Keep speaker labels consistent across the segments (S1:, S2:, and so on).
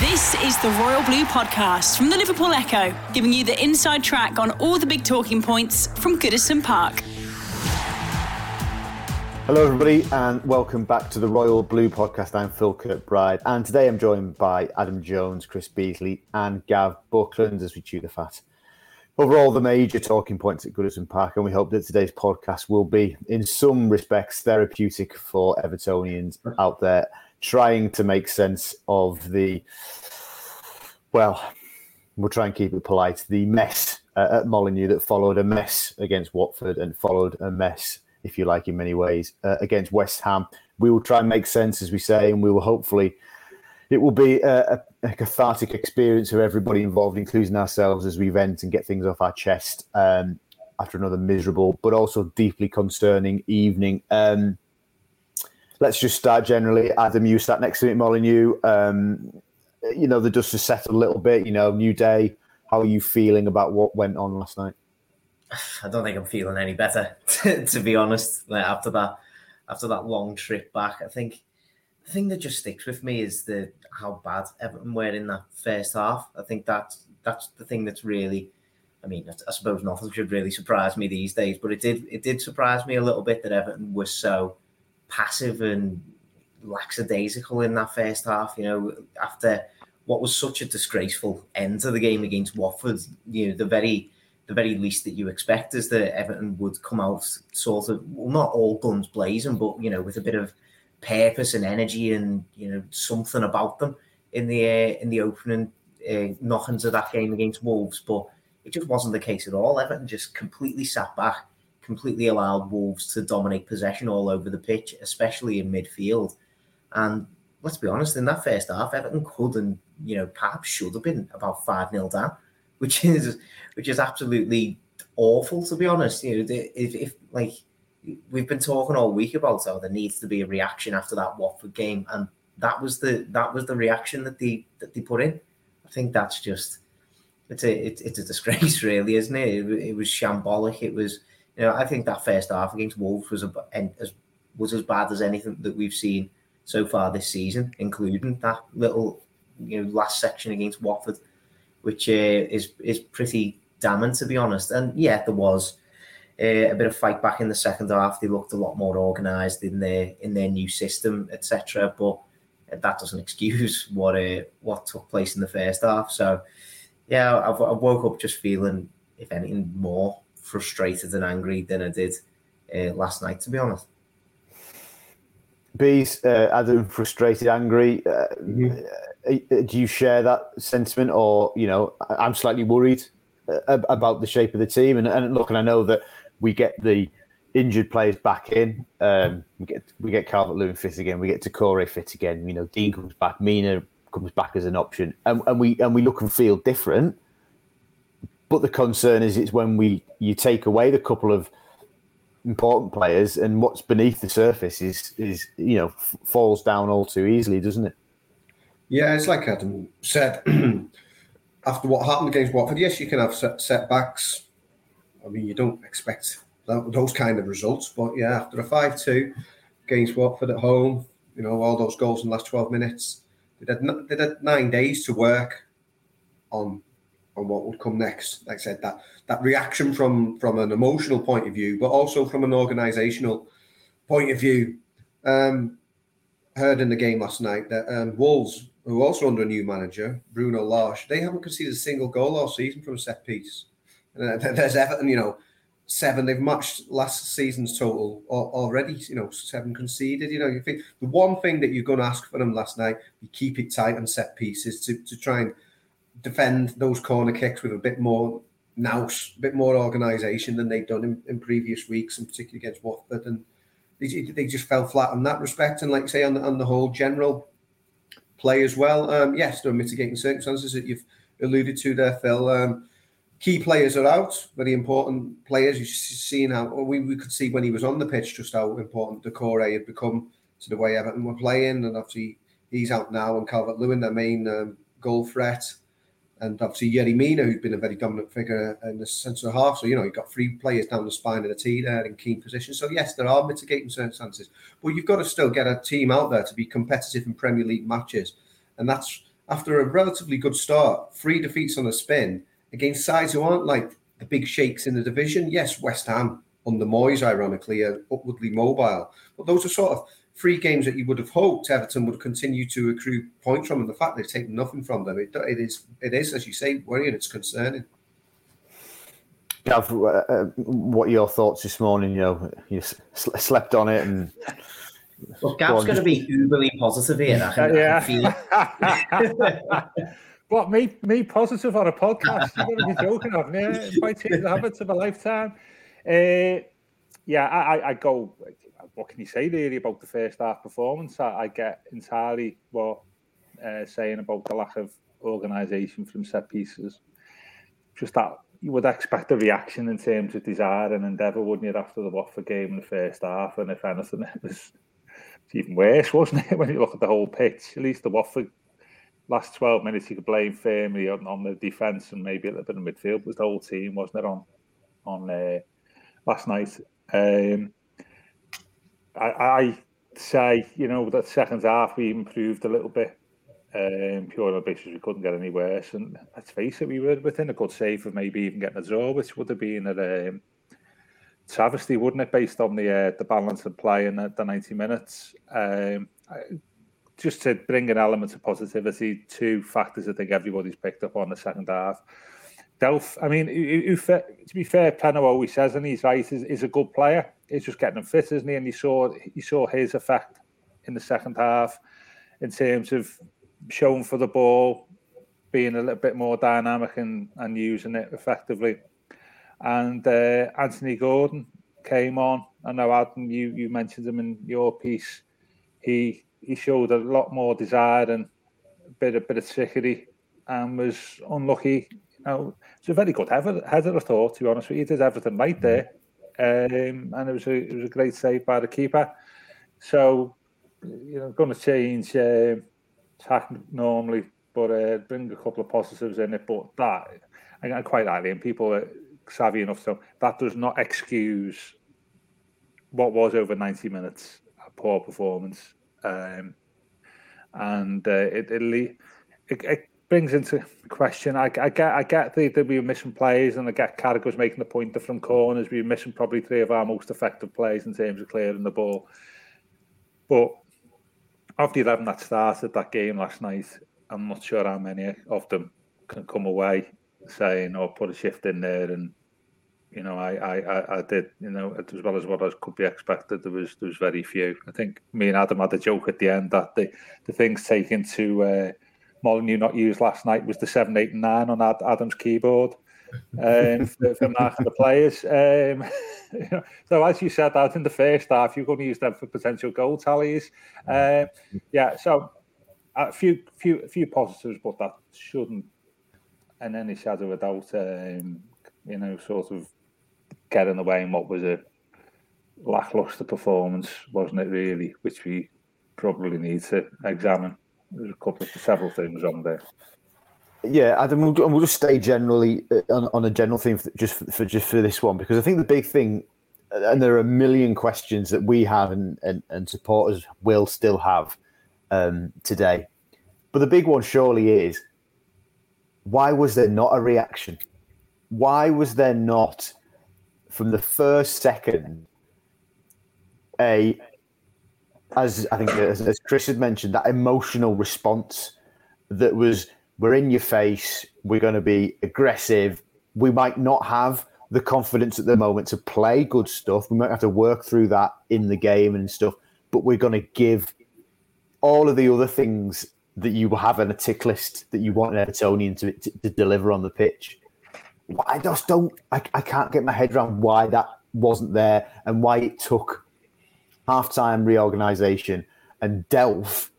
S1: This is the Royal Blue Podcast from the Liverpool Echo, giving you the inside track on all the big talking points from Goodison Park.
S2: Hello, everybody, and welcome back to the Royal Blue Podcast. I'm Phil Kirkbride, and today I'm joined by Adam Jones, Chris Beesley, and Gav Buckland as we chew the fat over all the major talking points at Goodison Park, and we hope that today's podcast will be, in some respects, therapeutic for Evertonians out there trying to make sense of the, well, we'll try and keep it polite, the mess uh, at Molineux that followed a mess against Watford and followed a mess, if you like, in many ways, uh, against West Ham. We will try and make sense, as we say, and we will hopefully, it will be a, a cathartic experience for everybody involved, including ourselves, as we vent and get things off our chest um, after another miserable, but also deeply concerning evening. Um, let's just start generally. Adam, you sat next to me at Molineux. Um, you know, the dust has settled a little bit. You know, new day. How are you feeling about what went on last night?
S3: I don't think I'm feeling any better, to be honest. Like after that, after that long trip back, I think the thing that just sticks with me is the how bad Everton were in that first half. I think that's that's the thing that's really. I mean, I suppose nothing should really surprise me these days, but it did. It did surprise me a little bit that Everton was so passive and lackadaisical in that first half. You know, after what was such a disgraceful end to the game against Watford, you know, the very the very least that you expect is that Everton would come out sort of well, not all guns blazing, but you know, with a bit of purpose and energy and you know something about them in the uh, in the opening uh, knockings of that game against Wolves. But it just wasn't the case at all. Everton just completely sat back completely allowed Wolves to dominate possession all over the pitch, especially in midfield. And let's be honest, in that first half, Everton could and you know perhaps should have been about five 0 down, which is which is absolutely awful to be honest. You know, if, if like we've been talking all week about how there needs to be a reaction after that Watford game, and that was the that was the reaction that they that they put in. I think that's just it's a it's, a disgrace, really, isn't it? It, it was shambolic. It was you know, I think that first half against Wolves was a, as was as bad as anything that we've seen so far this season, including that little you know last section against Watford, which uh, is is pretty damning to be honest. And yeah, there was uh, a bit of fight back in the second half. They looked a lot more organised in their in their new system, etc. But that doesn't excuse what uh, what took place in the first half. So yeah, I've, I woke up just feeling, if anything, more frustrated and angry than I did uh, last night, to be honest.
S2: Bees, uh, Adam, frustrated, angry. Uh, mm-hmm. Uh, do you share that sentiment, or you know, I'm slightly worried uh, about the shape of the team. And, and look, and I know that we get the injured players back in. Um, we get we get Calvert Lewin fit again. We get Doucouré fit again. You know, Dean comes back. Mina comes back as an option, and, and we and we look and feel different. But the concern is it's when we you take away the couple of important players and what's beneath the surface is is you know f- falls down all too easily, doesn't it?
S4: Yeah, it's like Adam said. after what happened against Watford, yes, you can have set- setbacks. I mean, you don't expect that, those kind of results, but yeah, after a five-two against Watford at home, you know all those goals in the last twelve minutes. They had, they had nine days to work on on what would come next. Like I said, that that reaction from from an emotional point of view, but also from an organisational point of view. Um, heard in the game last night that um, Wolves, who are also under a new manager, Bruno Lage, they haven't conceded a single goal all season from a set piece. Uh, there's Everton, you know, seven. They've matched last season's total already. You know, seven conceded. You know, you think the one thing that you're going to ask for them last night, you keep it tight on set pieces to to try and defend those corner kicks with a bit more nous, a bit more organisation than they've done in, in, previous weeks, and particularly against Watford. And they, they just fell flat on that respect. And like say on the, on the whole general play as well. Um, yes, there are mitigating circumstances that you've alluded to there, Phil. Um, key players are out, very important players. You've seen how we, we could see when he was on the pitch just how important Doucouré had become to the way Everton were playing, and obviously he's out now. And Calvert Lewin, their main um, goal threat, and obviously Yerry Mina, who's been a very dominant figure in the centre half. So, you know, you've got three players down the spine of the tee there in key positions. So, yes, there are mitigating circumstances, but you've got to still get a team out there to be competitive in Premier League matches. And that's after a relatively good start, three defeats on a spin against sides who aren't like the big shakes in the division. Yes, West Ham under Moyes, ironically, are upwardly mobile, but those are sort of three games that you would have hoped Everton would continue to accrue points from, and the fact they've taken nothing from them, it, it is, it is, as you say, worrying. It's concerning.
S2: Gav, uh, uh, what are your thoughts this morning? You know, you slept on it and.
S3: Well, Gav's going to be uberly positive here. I can,
S5: yeah. what me me positive on a podcast? You're going to be joking, haven't you? It might change the habits of a lifetime. Uh, yeah, I, I, go. What can you say really about the first half performance? I, I get entirely what uh, saying about the lack of organisation from set pieces. Just that you would expect a reaction in terms of desire and endeavour, wouldn't you, after the Watford game in the first half? And if anything, it was even worse, wasn't it, when you look at the whole pitch? At least the Watford last 12 minutes, you could blame firmly on, on the defence and maybe a little bit of midfield. Was the whole team, wasn't it, on on uh, last night? Um, I, I say, you know, that second half we improved a little bit um, on the basis we couldn't get any worse. And let's face it, we were within a good save of maybe even getting a draw, which would have been a um, travesty, wouldn't it, based on the uh, the balance of play in the, the 90 minutes. Um, just to bring an element of positivity, two factors I think everybody's picked up on the second half. Delph, I mean, to be fair, Plano always says, and he's right, is, is a good player. He's just getting fit, isn't he? And he saw he saw his effect in the second half in terms of showing for the ball, being a little bit more dynamic and, and using it effectively. And uh, Anthony Gordon came on. I know Adam, you, you mentioned him in your piece. He he showed a lot more desire and a bit a bit of trickery and was unlucky. You know, it's a very good header, header I thought, to be honest with you. He did everything right there. Um, and it was a it was a great save by the keeper. So, you know, going to change um, attack normally, but uh, bring a couple of positives in it. But that, I quite like it, and people are savvy enough so that does not excuse what was over 90 minutes a poor performance. Um, and uh, it, it, it brings into question. I, I get I get the, that we were missing players, and I get Carragher was making the point that from corners we were missing probably three of our most effective players in terms of clearing the ball. But of the 11 that started that game last night, I'm not sure how many of them can come away saying, or oh, put a shift in there. And, you know, I, I, I did, you know, as well as what I could be expected, there was there was very few. I think me and Adam had a joke at the end that the, the things taken to uh, Molineux not used last night was the 7, 8, and 9 on Adam's keyboard um, for, for marking the players. Um, so as you said that in the first half, you're going to use them for potential goal tallies. Uh, yeah, so a few few few positives, but that shouldn't, in any shadow of doubt, um, you know, sort of get in the way in what was a lackluster performance, wasn't it? Really, which we probably need to examine. There's a couple of several things on there.
S2: Yeah, Adam, we'll, we'll just stay generally uh, on, on a general theme for, just for, for, just for this one because I think the big thing, and there are a million questions that we have and, and, and supporters will still have um, today, but the big one surely is why was there not a reaction? Why was there not, from the first second, a as I think as, as Chris had mentioned, that emotional response that was we're in your face, we're going to be aggressive. We might not have the confidence at the moment to play good stuff. We might have to work through that in the game and stuff, but we're going to give all of the other things that you have on a tick list that you want an Evertonian to, to, to deliver on the pitch. I just don't, I, I can't get my head around why that wasn't there and why it took half time reorganisation and Delph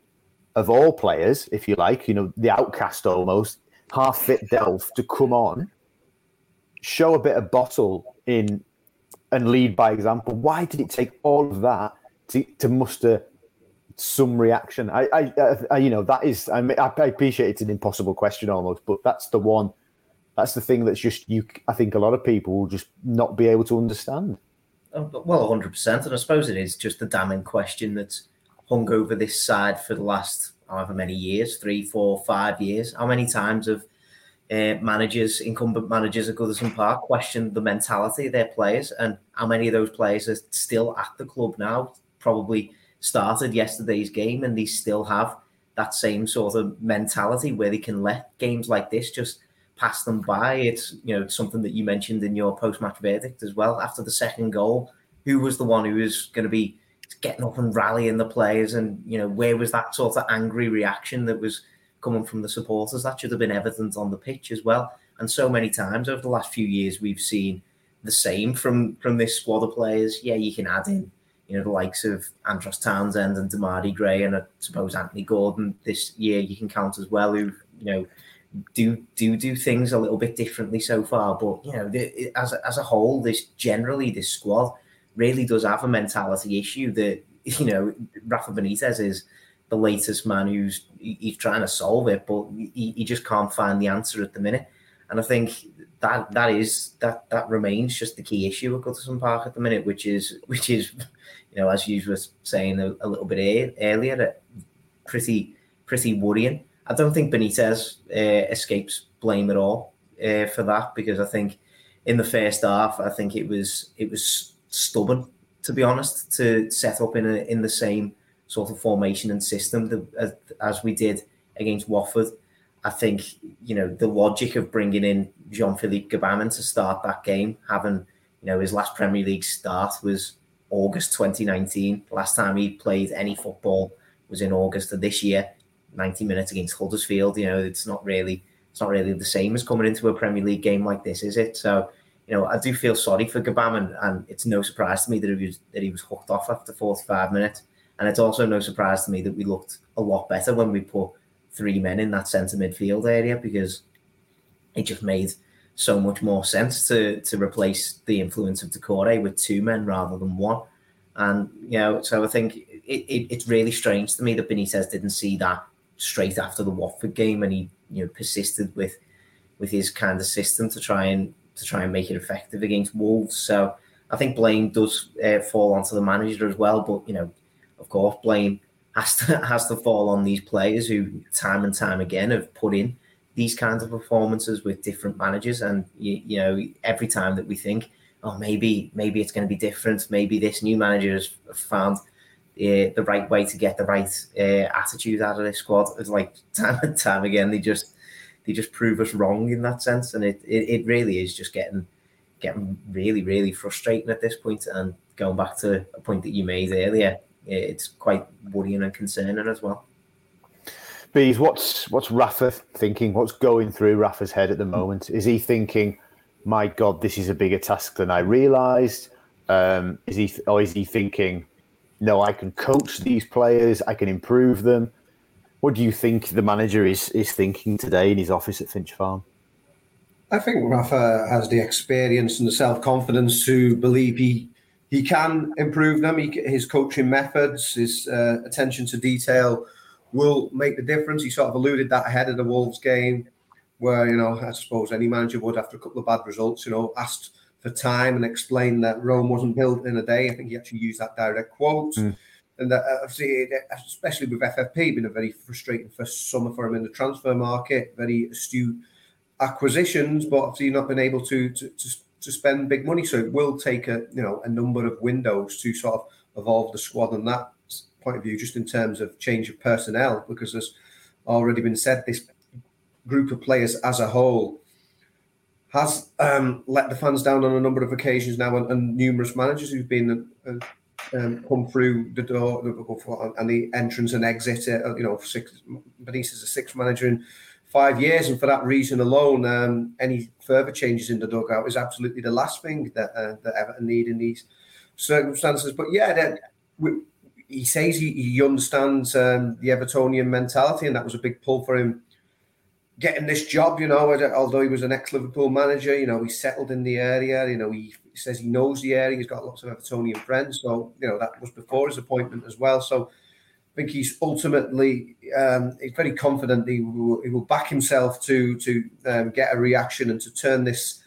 S2: of all players, if you like, you know, the outcast almost, half fit Delph to come on, show a bit of bottle in and lead by example. Why did it take all of that to, to muster some reaction? I, I, I, you know, that is, I, I appreciate it's an impossible question almost, but that's the one, that's the thing that's just, you, I think a lot of people will just not be able to understand.
S3: Oh, well, 100%. And I suppose it is just the damning question that's hung over this side for the last however many years, three, four, five years. How many times have uh, managers, incumbent managers at Goodison Park, questioned the mentality of their players, and how many of those players are still at the club now? Probably started yesterday's game, and they still have that same sort of mentality where they can let games like this just pass them by. It's you know something that you mentioned in your post-match verdict as well. After the second goal, who was the one who was going to be getting up and rallying the players, and you know where was that sort of angry reaction that was coming from the supporters? That should have been evident on the pitch as well. And so many times over the last few years, we've seen the same from from this squad of players. Yeah, you can add in you know the likes of Andros Townsend and Demarai Gray, and I suppose Anthony Gordon this year you can count as well, who you know do do do things a little bit differently so far. But you know, the, as as a whole, this generally this squad really does have a mentality issue that you know Rafa Benitez is the latest man who's he's trying to solve it, but he, he just can't find the answer at the minute. And I think that that is that that remains just the key issue at Goodison Park at the minute, which is which is you know as you were saying a, a little bit earlier, pretty pretty worrying. I don't think Benitez uh, escapes blame at all uh, for that because I think in the first half I think it was it was stubborn to be honest to set up in a, in the same sort of formation and system that, as, as we did against Watford. I think you know the logic of bringing in Jean-Philippe Gbamin to start that game, having you know his last Premier League start was August 2019. Last time he played any football was in August of this year. 90 minutes against Huddersfield. You know, it's not really it's not really the same as coming into a Premier League game like this, is it? So, you know, I do feel sorry for Gabam, and, and it's no surprise to me that he was that he was hooked off after 45 minutes. And it's also no surprise to me that we looked a lot better when we put three men in that centre midfield area because it just made so much more sense to to replace the influence of Doucouré with two men rather than one. And you know, so I think it, it, it's really strange to me that Benitez didn't see that straight after the Watford game, and he you know persisted with with his kind of system to try and to try and make it effective against Wolves. So I think blame does uh, fall onto the manager as well, but you know, of course, blame has to has to fall on these players who time and time again have put in these kinds of performances with different managers, and you, you know, every time that we think, oh, maybe maybe it's going to be different, maybe this new manager has found uh, the right way to get the right uh, attitude out of this squad. It's like time and time again they just they just prove us wrong in that sense, and it, it, it really is just getting getting really really frustrating at this point. And going back to a point that you made earlier, it's quite worrying and concerning as well.
S2: Bees, what's what's Rafa thinking? What's going through Rafa's head at the moment? Is he thinking, "My God, this is a bigger task than I realised"? Um, is he, or is he thinking, no, I can coach these players, I can improve them. What do you think the manager is is thinking today in his office at Finch Farm?
S4: I think Rafa has the experience and the self confidence to believe he he can improve them. He, his coaching methods, his uh, attention to detail will make the difference. He sort of alluded that ahead of the Wolves game, where you know I suppose any manager would after a couple of bad results, you know, asked for time and explained that Rome wasn't built in a day. I think he actually used that direct quote. Mm. And that, uh, especially with FFP, been a very frustrating first summer for him in the transfer market. Very astute acquisitions, but obviously not been able to, to to, to spend big money. So it will take a you know a number of windows to sort of evolve the squad on that point of view, just in terms of change of personnel, because there's already been said this group of players as a whole has um, let the fans down on a number of occasions now, and, and numerous managers who've been uh, um, come through the door and the entrance and exit. Uh, you know, six, Benitez is a sixth manager in five years, and for that reason alone, um, any further changes in the dugout is absolutely the last thing that uh, that Everton need in these circumstances. But yeah, we, he says he, he understands um, the Evertonian mentality, and that was a big pull for him getting this job, you know, although he was an ex Liverpool manager, you know, he settled in the area, you know, he, he, says he knows the area, he's got lots of Evertonian friends. So, you know, that was before his appointment as well. So I think he's ultimately um, he's very confident he will, he will back himself to to um, get a reaction and to turn this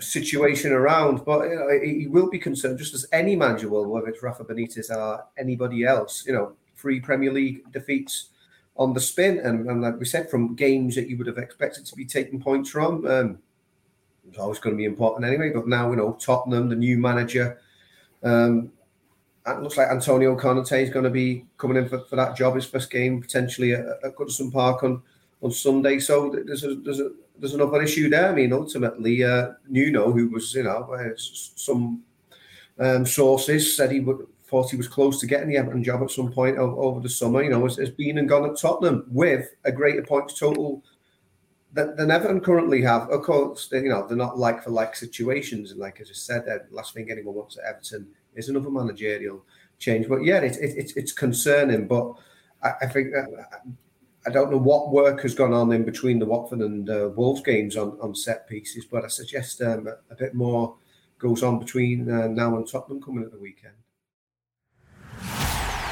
S4: situation around. But you know, he will be concerned, just as any manager will, whether it's Rafa Benitez or anybody else, you know, three Premier League defeats on the spin. And, and like we said, from games that you would have expected to be taking points from, um, it was always going to be important anyway. But now, you know, Tottenham, the new manager, um, it looks like Antonio Conte is going to be coming in for, for that job, his first game potentially at, at Goodison Park on, on Sunday. So there's a, there's a there's another issue there. I mean, ultimately, uh, Nuno, who was you know uh, some um, sources said he would, thought he was close to getting the Everton job at some point over, the summer. You know, has, has, been and gone at Tottenham with a greater points total than, than Everton currently have. Of course, they, you know they're not like for like situations, and like as I said, the last thing anyone wants at Everton is another managerial change. But yeah, it's it, it's concerning. But I, I think. Uh, I don't know what work has gone on in between the Watford and uh, Wolves games on, on set pieces, but I suggest um, a, a, bit more goes on between uh, now and Tottenham coming at the weekend.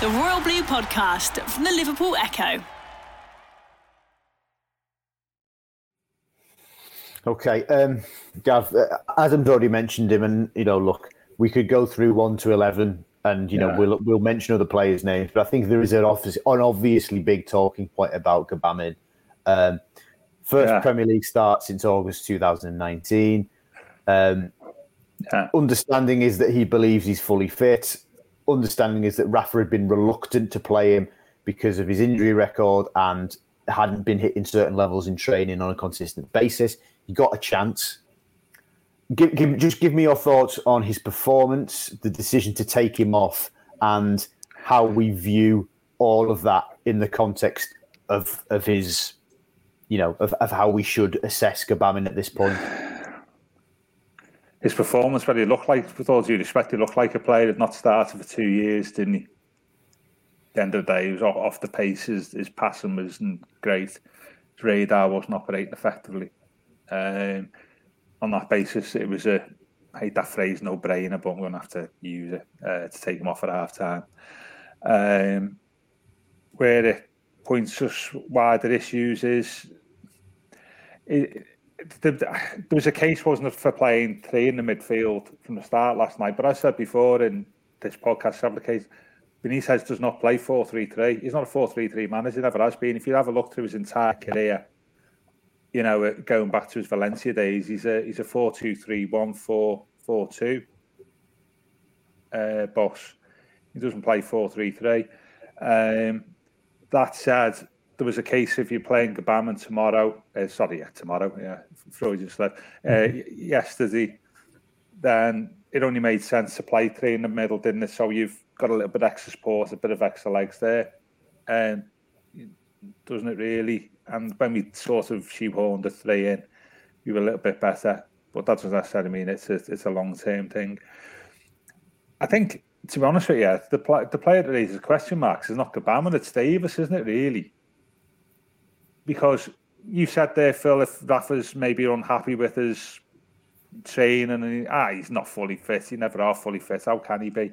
S1: The Royal Blue Podcast from the Liverpool Echo.
S2: Okay, um, Gav, uh, Adam's already mentioned him, and you know, look, we could go through one to eleven and you know we'll we'll mention other players' names, but I think there is an, obvious, an obviously big talking point about Gbamin. Um, first yeah. Premier League start since August 2019. Um, yeah. Understanding is that he believes he's fully fit. Understanding is that Rafa had been reluctant to play him because of his injury record and hadn't been hitting certain levels in training on a consistent basis. He got a chance give, give, just give me your thoughts on his performance, the decision to take him off, and how we view all of that in the context of of his, you know, of, of how we should assess Gbamin at this point.
S5: His performance, really looked like, with all due respect, he looked like a player that not started for two years, didn't he? At the end of the day, he was off the pace. His, his passing wasn't great. His radar wasn't operating effectively. Um, on that basis, it was a I hate that phrase no brainer, but I'm going to have to use it uh, to take him off at half time. Um, where it points us wider issues is it, the, there was a case, wasn't it, for playing three in the midfield from the start last night. But I said before in this podcast, several case, Benitez does not play 4 3 3. He's not a 4 3 3 manager, never has been. If you have a look through his entire career, you know, uh, going back to his Valencia days, he's a he's a four two three one four four two uh, boss. He doesn't play four three three. Um, that said, there was a case if you're playing Gbamin tomorrow. Uh, sorry, yeah, tomorrow. Yeah, Freudian slip. Uh, mm-hmm. yesterday, then it only made sense to play three in the middle, didn't it? So you've got a little bit extra support, a bit of extra legs there, and doesn't it really? and when we sort of shoehorned the three in, we were a little bit better. But I said. I mean, it's a, it's a long term thing. I think, to be honest with you, the play, the player that raises question marks is not Gbamin, it's Davies, isn't it? Really, because you said there, Phil, if Rafa's maybe unhappy with his training and ah, he's not fully fit. He never are fully fit. How can he be?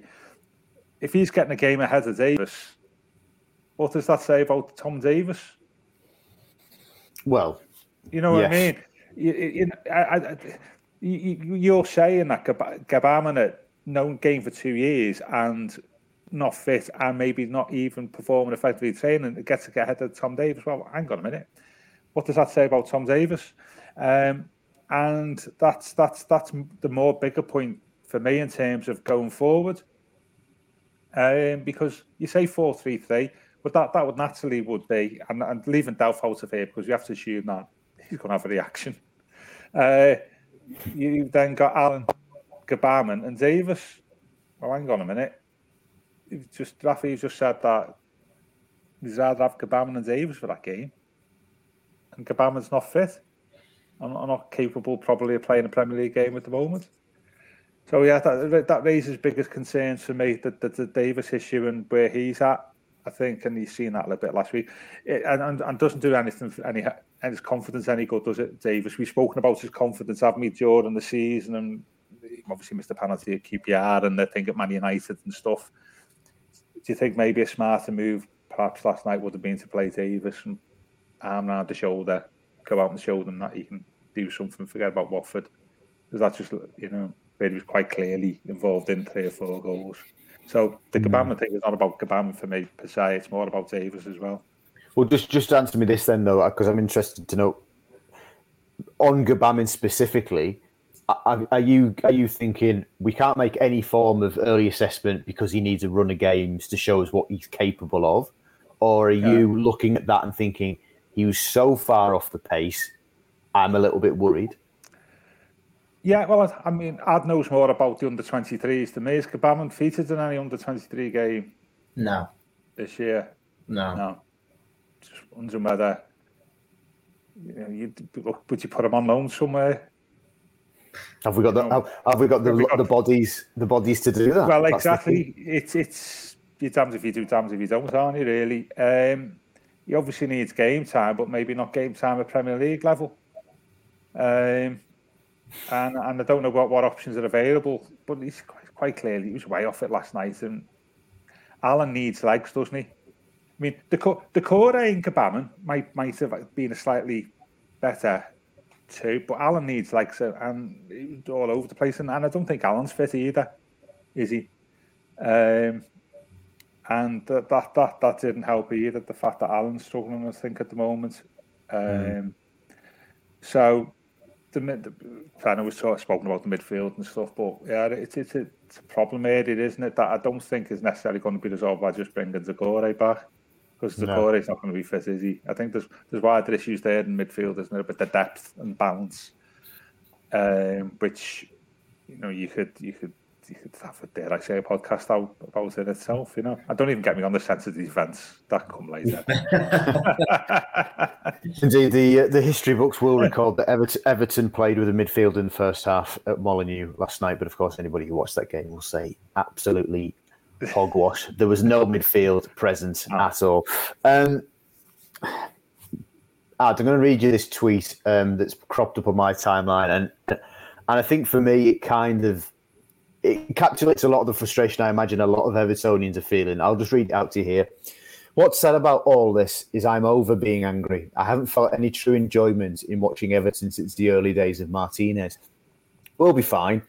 S5: If he's getting a game ahead of Davies, what does that say about Tom Davies?
S2: Well,
S5: you know what I mean. You, you, I, I, you, are saying that Gbamin had known game for two years and not fit and maybe not even performing effectively training it gets to get ahead of Tom Davies. Well, hang on a minute. What does that say about Tom Davies? Um, and that's that's that's the more bigger point for me in terms of going forward. Um, because you say four three three, but that, that would naturally would be, and, and leaving Delph out of here because you have to assume that he's going to have a reaction. Uh, you then got Allan Gbamin, and Davies. Well, hang on a minute. Just Rafi just said that he's rather have Gbamin and Davies for that game, and Gbamin's not fit. I'm, I'm not capable probably of playing a Premier League game at the moment. So yeah, that that raises biggest concerns for me that the, the Davies issue and where he's at. I think, and he's seen that a little bit last week, it, and, and, and doesn't do anything for any and his confidence any good, does it, Davies? We've spoken about his confidence, haven't we, during the season, and obviously missed the penalty at QPR and the thing at Man United and stuff. Do you think maybe a smarter move, perhaps last night, would have been to play Davies and arm around the shoulder, go out and show them that he can do something, forget about Watford? Because that's just, you know, where was quite clearly involved in three or four goals. So the mm. Thing is not about Gbamin for me per se. It's more about Davies as well.
S2: Well, just just answer me this then, though, because I'm interested to know on Gbamin specifically. Are, are you are you thinking we can't make any form of early assessment because he needs a run of games to show us what he's capable of, or are you looking at that and thinking he was so far off the pace? I'm a little bit worried.
S5: Yeah, well, I mean, Ad knows more about the under 23s than me. Is Gbamin featured in any under 23 game
S3: No,
S5: this year?
S3: no.
S5: No. Just wondering whether you know, you would you put him on loan somewhere?
S2: Have we got the have, have we got the
S5: we got-
S2: the bodies the bodies to do that?
S5: Well, exactly. It's it's you're damned if you do, damned if you don't, aren't you? Really. Um, he obviously needs game time, but maybe not game time at Premier League level. Um, and and I don't know what, what options are available, but he's quite, quite clearly he was way off it last night. And Allan needs legs, doesn't he? I mean, the the core in Kabaman might might have been a slightly better too, but Allan needs legs, uh, and all over the place. And, and I don't think Allan's fit either, is he? Um, and that, that that that didn't help either. The fact that Allan's struggling, I think, at the moment. Um, So the mid, I know we've sort of spoken about the midfield and stuff, but yeah, it's it's a, it's a problem area, isn't it? That I don't think is necessarily going to be resolved by just bringing Zagore back because
S2: No.
S5: Zagore's not going to be fit, is he? I think there's there's wider issues there in midfield, isn't there? But the depth and balance, um, which you know you could you could you could have a dare I say a podcast out about it itself. You know, I don't even get me on the sense of defence. That come later.
S2: Indeed, the uh, the history books will record that Everton, Everton played with a midfield in the first half at Molineux last night. But of course, anybody who watched that game will say absolutely hogwash. There was no midfield present at all. Um, Ad, I'm going to read you this tweet um, that's cropped up on my timeline, and and I think for me, it kind of it encapsulates a lot of the frustration I imagine a lot of Evertonians are feeling. I'll just read it out to you here. What's said about all this is I'm over being angry. I haven't felt any true enjoyment in watching Everton since it's the early days of Martinez. We'll be fine.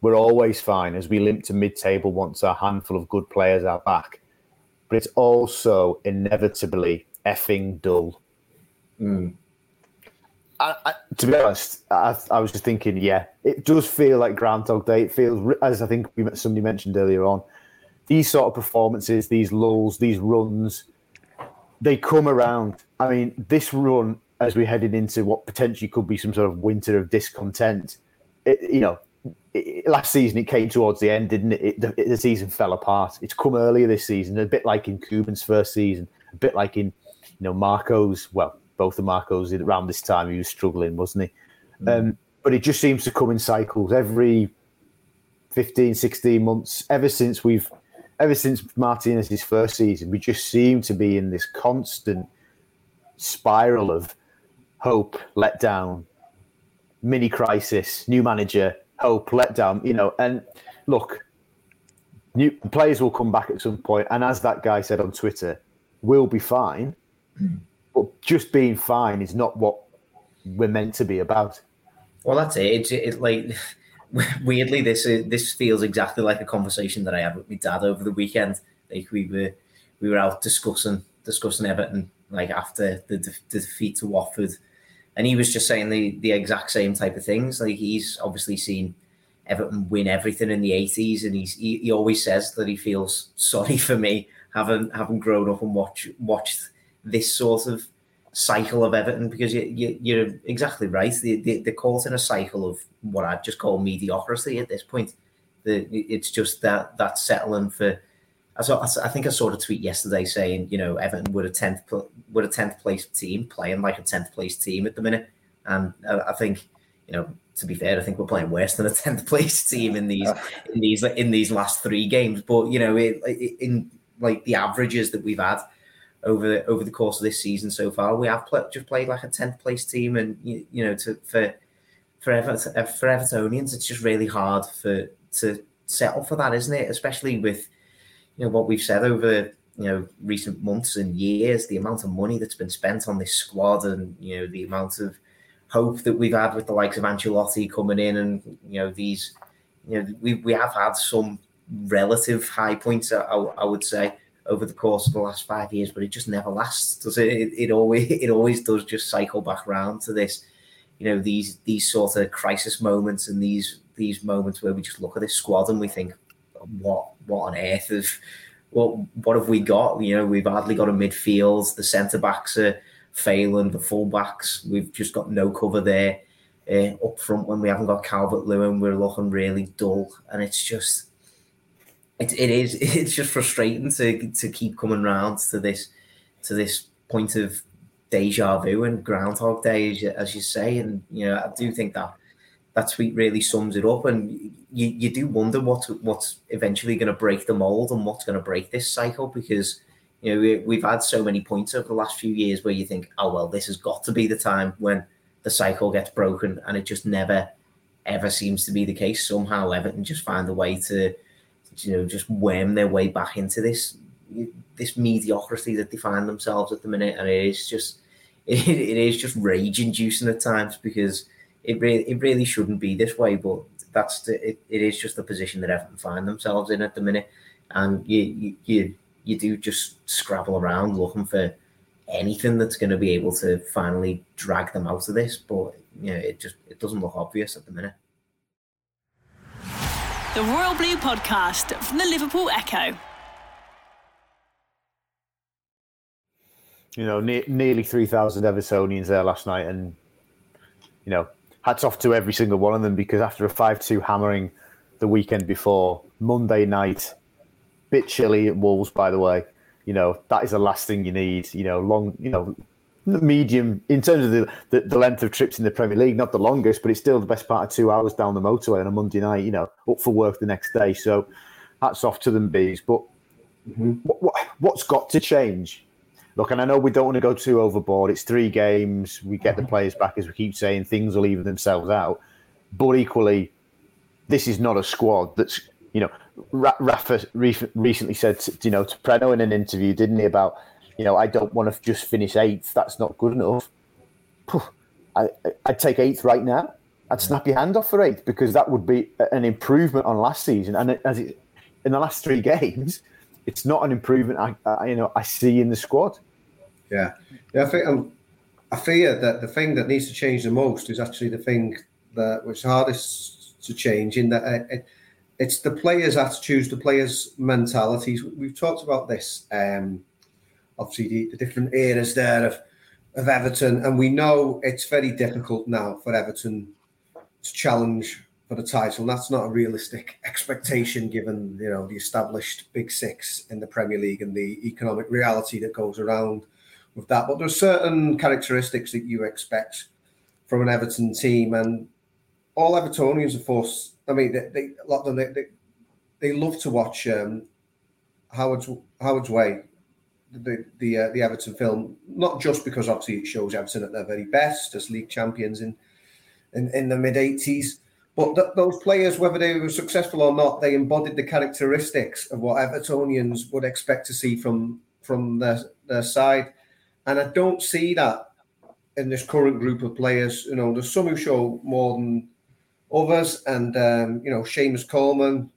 S2: We're always fine as we limp to mid table once a handful of good players are back. But it's also inevitably effing dull. Hmm. I, I, to be honest, I, I was just thinking, yeah, it does feel like Groundhog Day. It feels, as I think somebody mentioned earlier on, these sort of performances, these lulls, these runs, they come around. I mean, this run, as we're heading into what potentially could be some sort of winter of discontent, it, you know, it, last season it came towards the end, didn't it? it the, the season fell apart. It's come earlier this season, a bit like in Koeman's first season, a bit like in, you know, Marco's, well, both the Marcos around this time, he was struggling, wasn't he? Um, but it just seems to come in cycles every 15, 16 months, ever since we've, ever since Martinez's first season, we just seem to be in this constant spiral of hope, letdown, mini crisis, new manager, hope, letdown, you know, and look, new players will come back at some point, and as that guy said on Twitter, we'll be fine. Hmm. But just being fine is not what we're meant to be about.
S3: Well, that's it. It's it, like weirdly this is, this feels exactly like a conversation that I had with my dad over the weekend. Like we were we were out discussing discussing Everton like after the, the defeat to Watford, and he was just saying the the exact same type of things. Like he's obviously seen Everton win everything in the eighties, and he's he, he always says that he feels sorry for me having having grown up and watch watched this sort of cycle of Everton because you, you, you're exactly right. They, they, they're caught in a cycle of what I'd just call mediocrity at this point. The, it's just that that settling for. I saw. I think I saw a tweet yesterday saying, you know, Everton were a tenth were a tenth place team playing like a tenth place team at the minute, and I, I think, you know, to be fair, I think we're playing worse than a tenth place team in these in these in these last three games. But you know, it, it, in like the averages that we've had over the, over the course of this season so far. We have play, just played like a tenth place team, and you, you know, to for for Everton, uh, for Evertonians, it's just really hard for to settle for that, isn't it? Especially with you know what we've said over you know recent months and years, the amount of money that's been spent on this squad, and you know the amount of hope that we've had with the likes of Ancelotti coming in, and you know these, you know we we have had some relative high points, I, I would say over the course of the last five years, but it just never lasts, does it? It, it always it always does just cycle back around to this, you know, these these sort of crisis moments and these these moments where we just look at this squad and we think, what what on earth of what what have we got? You know, we've hardly got a midfield. The centre backs are failing. The full backs, we've just got no cover there. Uh, up front, when we haven't got Calvert Lewin, we're looking really dull, and it's just it, it is it's just frustrating to to keep coming round to this to this point of deja vu and Groundhog Day, as you, as you say, and you know I do think that that tweet really sums it up, and you, you do wonder what what's eventually going to break the mold and what's going to break this cycle because you know we, we've had so many points over the last few years where you think, oh well, this has got to be the time when the cycle gets broken, and it just never ever seems to be the case. Somehow Everton just find a way to you know just worm their way back into this this mediocrity that they find themselves at the minute, and it is just it, it is just rage inducing at times because it really it really shouldn't be this way, but that's the, it, it is just the position that Everton find themselves in at the minute, and you you you, you do just scrabble around looking for anything that's going to be able to finally drag them out of this, but you know it just it doesn't look obvious at the minute
S1: the Royal Blue podcast from the Liverpool Echo.
S2: You know, ne- nearly 3,000 Evertonians there last night, and, you know, hats off to every single one of them because after a 5 2 hammering the weekend before, Monday night, bit chilly at Wolves, by the way, you know, that is the last thing you need. You know, long, you know, medium in terms of the, the, the, length of trips in the Premier League, not the longest, but it's still the best part of two hours down the motorway on a Monday night, you know, up for work the next day. So hats off to them, bees. But mm-hmm. what, what, what's got to change? Look, and I know we don't want to go too overboard. It's three games. We get the mm-hmm. players back, as we keep saying, things will even themselves out. But equally, this is not a squad that's, you know, Rafa recently said, to, you know, to Preno in an interview, didn't he, about you know, I don't want to just finish eighth. That's not good enough. I, I'd take eighth right now. I'd snap your hand off for eighth because that would be an improvement on last season. And as it, in the last three games, it's not an improvement I, I you know I see in the squad.
S4: Yeah, yeah. I think um, I fear that the thing that needs to change the most is actually the thing that was hardest to change. In that uh, it, it's the players' attitudes, the players' mentalities. We've talked about this. Um, obviously the, the different eras there of of Everton, and we know it's very difficult now for Everton to challenge for the title. That's not a realistic expectation given you know the established Big Six in the Premier League and the economic reality that goes around with that. But there's certain characteristics that you expect from an Everton team, and all Evertonians, of course. I mean, they, they a lot of them they, they, they love to watch um, Howard's Howard's Way the the uh, the Everton film, not just because obviously it shows Everton at their very best as league champions in in, in the mid '80s, but th- those players, whether they were successful or not, they embodied the characteristics of what Evertonians would expect to see from from their their side, and I don't see that in this current group of players. You know, there's some who show more than others, and um, you know, Seamus Coleman,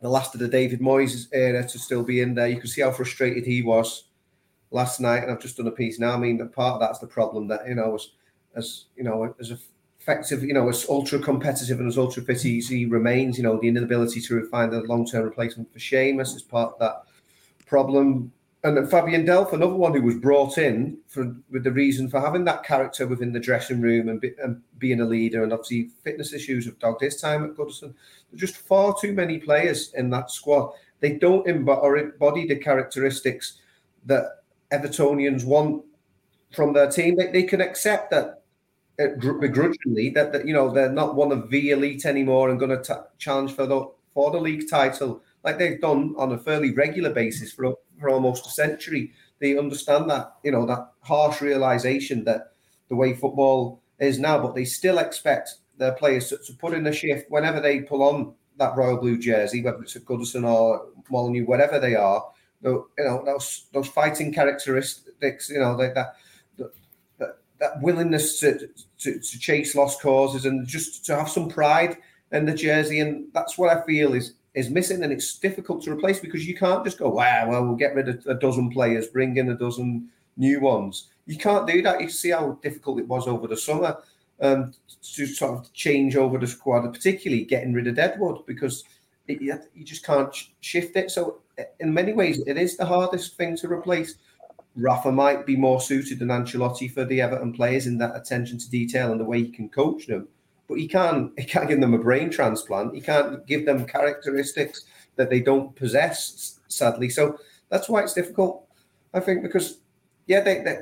S4: the last of the David Moyes era to still be in there. You can see how frustrated he was last night, and I've just done a piece now. I mean, part of that's the problem that you know, as as you know, as effective, you know, as ultra competitive and as ultra fit as he remains, you know, the inability to find a long term replacement for Seamus is part of that problem. And Fabian Delph, another one who was brought in for with the reason for having that character within the dressing room and, be, and being a leader, and obviously fitness issues have dogged his time at Goodison. There's just far too many players in that squad. They don't embody the characteristics that Evertonians want from their team. They, they can accept that uh, begrudgingly that, that you know they're not one of the elite anymore and going to challenge for the for the league title like they've done on a fairly regular basis for for almost a century. They understand that you know that harsh realization that the way football is now, but they still expect their players to, to put in a shift whenever they pull on that royal blue jersey, whether it's at Goodison or Molineux, whatever they are you know those those fighting characteristics, you know that that that, that willingness to, to, to chase lost causes and just to have some pride in the jersey, and that's what I feel is is missing, and it's difficult to replace because you can't just go, wow, well, we'll get rid of a dozen players, bring in a dozen new ones. You can't do that. You see how difficult it was over the summer um, to sort of change over the squad, particularly getting rid of Deadwood because it, you just can't shift it. So, in many ways, it is the hardest thing to replace. Rafa might be more suited than Ancelotti for the Everton players in that attention to detail and the way he can coach them but he can't he can't give them a brain transplant. He can't give them characteristics that they don't possess, sadly. So that's why it's difficult. I think because yeah, they they,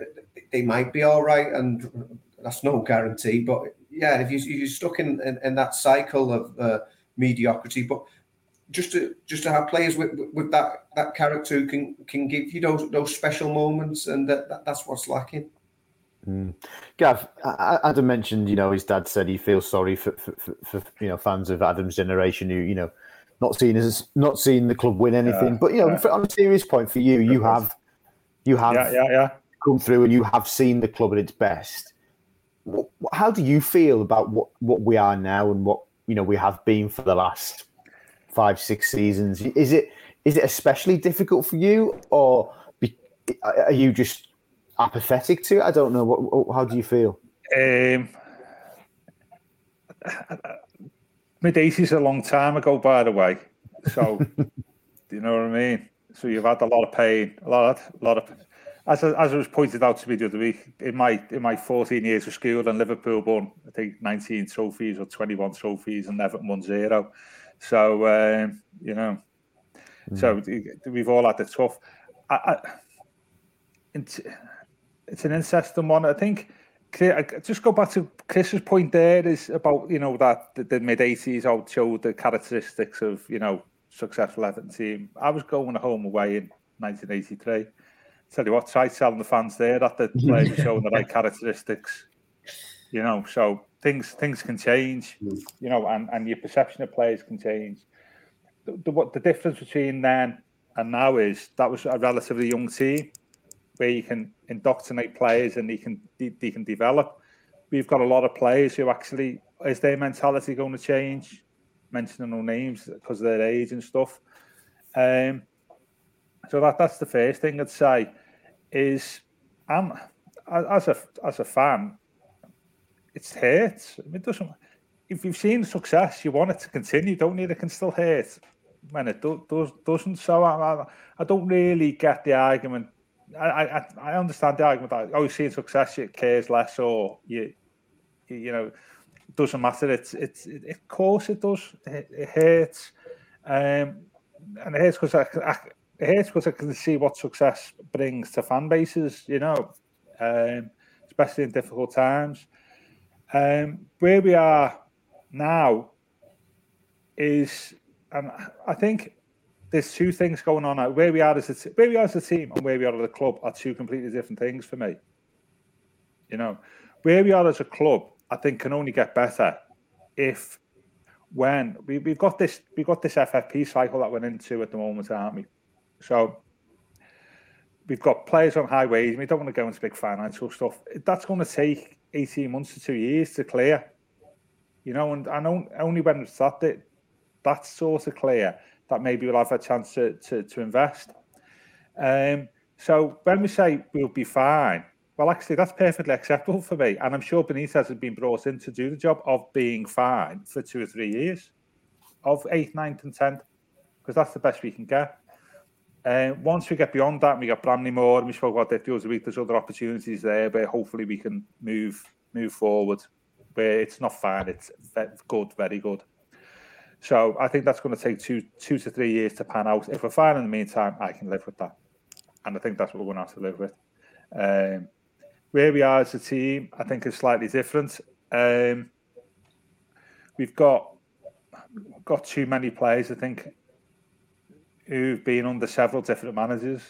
S4: they might be all right, and that's no guarantee. But yeah, if you you're stuck in, in, in that cycle of uh, mediocrity, but just to just to have players with with that that character who can can give you those those special moments, and that, that that's what's lacking.
S2: Mm. Gav, Adam mentioned, you know, his dad said he feels sorry for, for, for, for, you know fans of Adam's generation who, you know, not seen as not seeing the club win anything. But you know, yeah. on a serious point for you, you have you have
S5: yeah, yeah, yeah.
S2: come through and you have seen the club at its best. How do you feel about what, what we are now and what you know we have been for the last five six seasons? Is it is it especially difficult for you, or be, are you just apathetic to it? I don't know. What, how do you feel?
S5: Um, mid eighties a long time ago, by the way. So, do you know what I mean? So you've had a lot of pain, a lot, a lot of. As as it was pointed out to me the other week, in my in my 14 years of school, and Liverpool won I think 19 trophies or 21 trophies, and Everton won zero. So um, you know, mm. so we've all had the tough. I, I, it's an interesting one. I think just go back to Chris's point there is about you know that the, the mid eighties out showed the characteristics of you know successful Everton team. I was going home away in 1983. Tell you what, try telling the fans there that the players are showing the right characteristics. You know, so things things can change. You know, and, and your perception of players can change. The, the what the difference between then and now is that was a relatively young team where you can indoctrinate players and they can they, they can develop. We've got a lot of players who actually is their mentality going to change? Mentioning no names because of their age and stuff. Um, so that that's the first thing I'd say is as a as a fan, it's hurt. I mean, it doesn't. If you've seen success, you want it to continue, don't you? It can still hurt when it do, does doesn't. So I, I don't really get the argument I, I, I understand the argument that oh, you're seeing success, it cares less, or you, you know, it doesn't matter. It's, it's, it, of course it does. It, it hurts, um, and it hurts because I, I, it hurts because I can see what success brings to fan bases. You know, um, especially in difficult times. Um, where we are now is, and I think there's two things going on. Where we are as a where we are as a team and where we are as a club are two completely different things for me. You know, where we are as a club, I think can only get better if when we, we've got this we've got this FFP cycle that we're into at the moment, aren't we? So we've got players on high wage. We don't want to go into big financial stuff. That's going to take 18 months to two years to clear. You know, and I know only when it's that that's sort of clear that maybe we'll have a chance to, to, to invest. Um, so when we say we'll be fine, well, actually, that's perfectly acceptable for me. And I'm sure Benitez has been brought in to do the job of being fine for two or three years, of eighth, ninth, and tenth, because that's the best we can get. Uh, once we get beyond that, we got Bramley-Moore, and we spoke about that the other week. There's other opportunities there, but hopefully we can move move forward. Where it's not fine, it's good, very good. So I think that's going to take two two to three years to pan out. If we're fine in the meantime, I can live with that, and I think that's what we're going to have to live with. Um, where we are as a team, I think is slightly different. Um, we've got got too many players, I think, who've been under several different managers.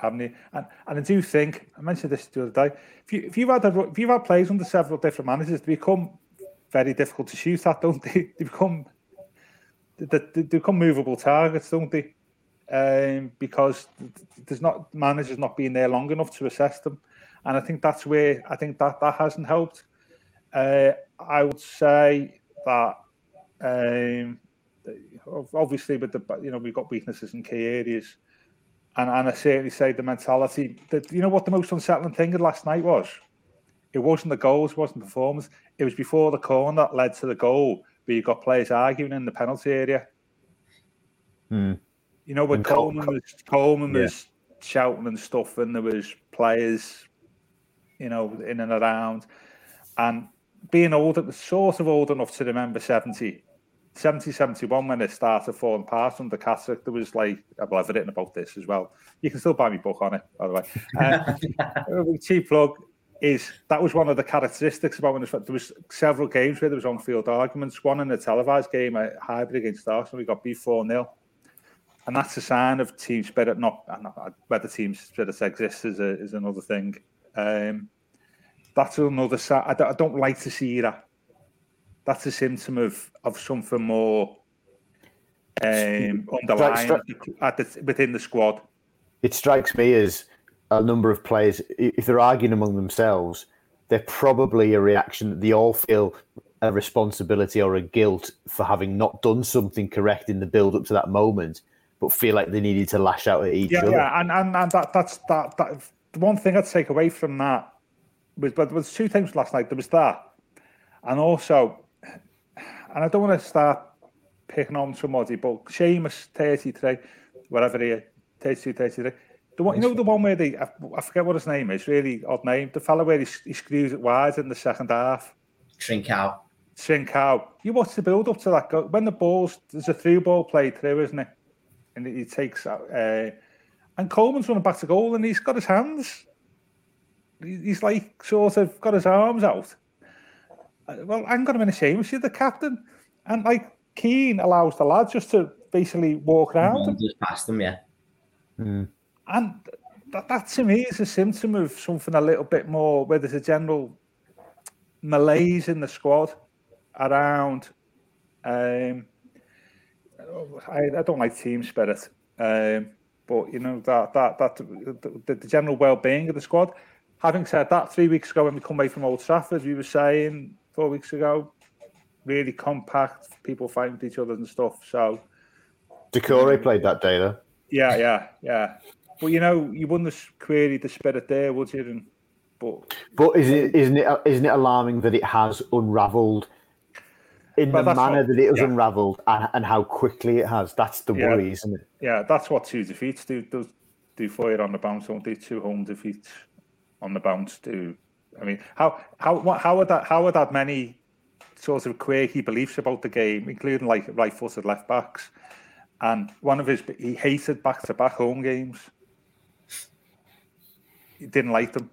S5: Haven't you? And, and I do think I mentioned this the other day. If you if you've had a, if you've had players under several different managers, they become very difficult to shoot at, don't they? They become they, become movable targets, don't they? Um, because there's not managers not being there long enough to assess them, and I think that's where I think that that hasn't helped. Uh, I would say that um, obviously, with the you know we've got weaknesses in key areas, and and I certainly say the mentality that you know what the most unsettling thing of last night was. It wasn't the goals, wasn't the performance. It was before the corner that led to the goal, where you got players arguing in the penalty area.
S2: Hmm.
S5: You know, when Coleman was Coleman
S2: Yeah.
S5: was shouting and stuff, and there was players, you know, in and around, and being old, sort of old enough to remember 70, 70, 71 when it started falling apart under Catterick, there was like, well, I've written about this as well. You can still buy me book on it, by the way. Uh, cheap plug is that was one of the characteristics about when was, there was several games where there was on-field arguments. One in a televised game at Highbury against Arsenal, we got beat 4-0. And that's a sign of team spirit. Not, not whether team spirit exists is, a, is another thing. Um, that's another side. I don't, I don't like to see that. That's a symptom of of something more um, underlying the, at the, within the squad.
S2: it strikes me as a number of players, if they're arguing among themselves, they're probably a reaction that they all feel a responsibility or a guilt for having not done something correct in the build up to that moment, but feel like they needed to lash out at each
S5: Yeah,
S2: other.
S5: yeah, and, and, and that that's that that the one thing I'd take away from that was but there was two things last night. There was that, and also, and I don't want to start picking on somebody, but Seamus thirty three, whatever he is, 32, 33. The one, you know, the one where they, I, I forget what his name is, really odd name. The fellow where he, he screws it wide in the second half.
S3: Trincao.
S5: Trincao. You watch the build up to that. Go, when the ball's, there's a through ball played through, isn't it? And he takes out, uh, and Coleman's running back to goal and he's got his hands. He's like sort of got his arms out. Uh, Well, hang on a minute, Seamus, you're the captain. And like Keane allows the lad just to basically walk around him.
S3: Just past them, yeah.
S5: And that, that to me is a symptom of something a little bit more where there's a general malaise in the squad around. Um, I, I don't like team spirit, um, but you know that that that the, the general well-being of the squad. Having said that, three weeks ago when we come away from Old Trafford, we were saying four weeks ago, really compact, people fighting with each other and stuff. So
S2: Doucoure played that day though.
S5: yeah, yeah, yeah. But you know, you wouldn't have queried the spirit there, would you? And, but
S2: But is it isn't it isn't it alarming that it has unravelled in the manner
S5: what-
S2: that it has
S5: yeah.
S2: unravelled and, and how quickly it has? That's the
S5: Yeah.
S2: worry, isn't it?
S5: yeah, that's what two defeats do. Do, do for you on the bounce, don't they? Two home defeats on the bounce do. I mean, how how what, how would that how would that many sort of quirky beliefs about the game, including like right-footed left backs, and one of his he hated back-to-back home games. He didn't like them.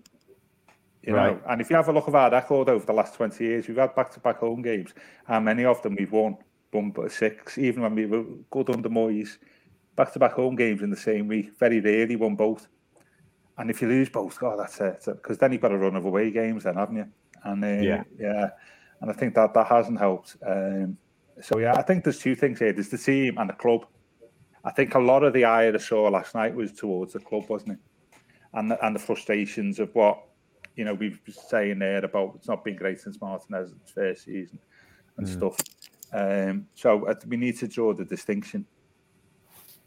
S5: You
S2: Right.
S5: know, and if you have a look at our record over the last 20 years, we've had back-to-back home games, and many of them we've won, won by six, even when we were good under Moyes. Back-to-back home games in the same week, very rarely won both. And if you lose both, God, that's it. Because then you've got a run of away games, then haven't you? And uh,
S2: Yeah.
S5: yeah, and I think that that hasn't helped. Um, so yeah, I think there's two things here: there's the team and the club. I think a lot of the ire I saw last night was towards the club, wasn't it? And the, and the frustrations of what you know we've been saying there about it's not been great since Martinez's first season and stuff. Um, so uh, we need to draw the distinction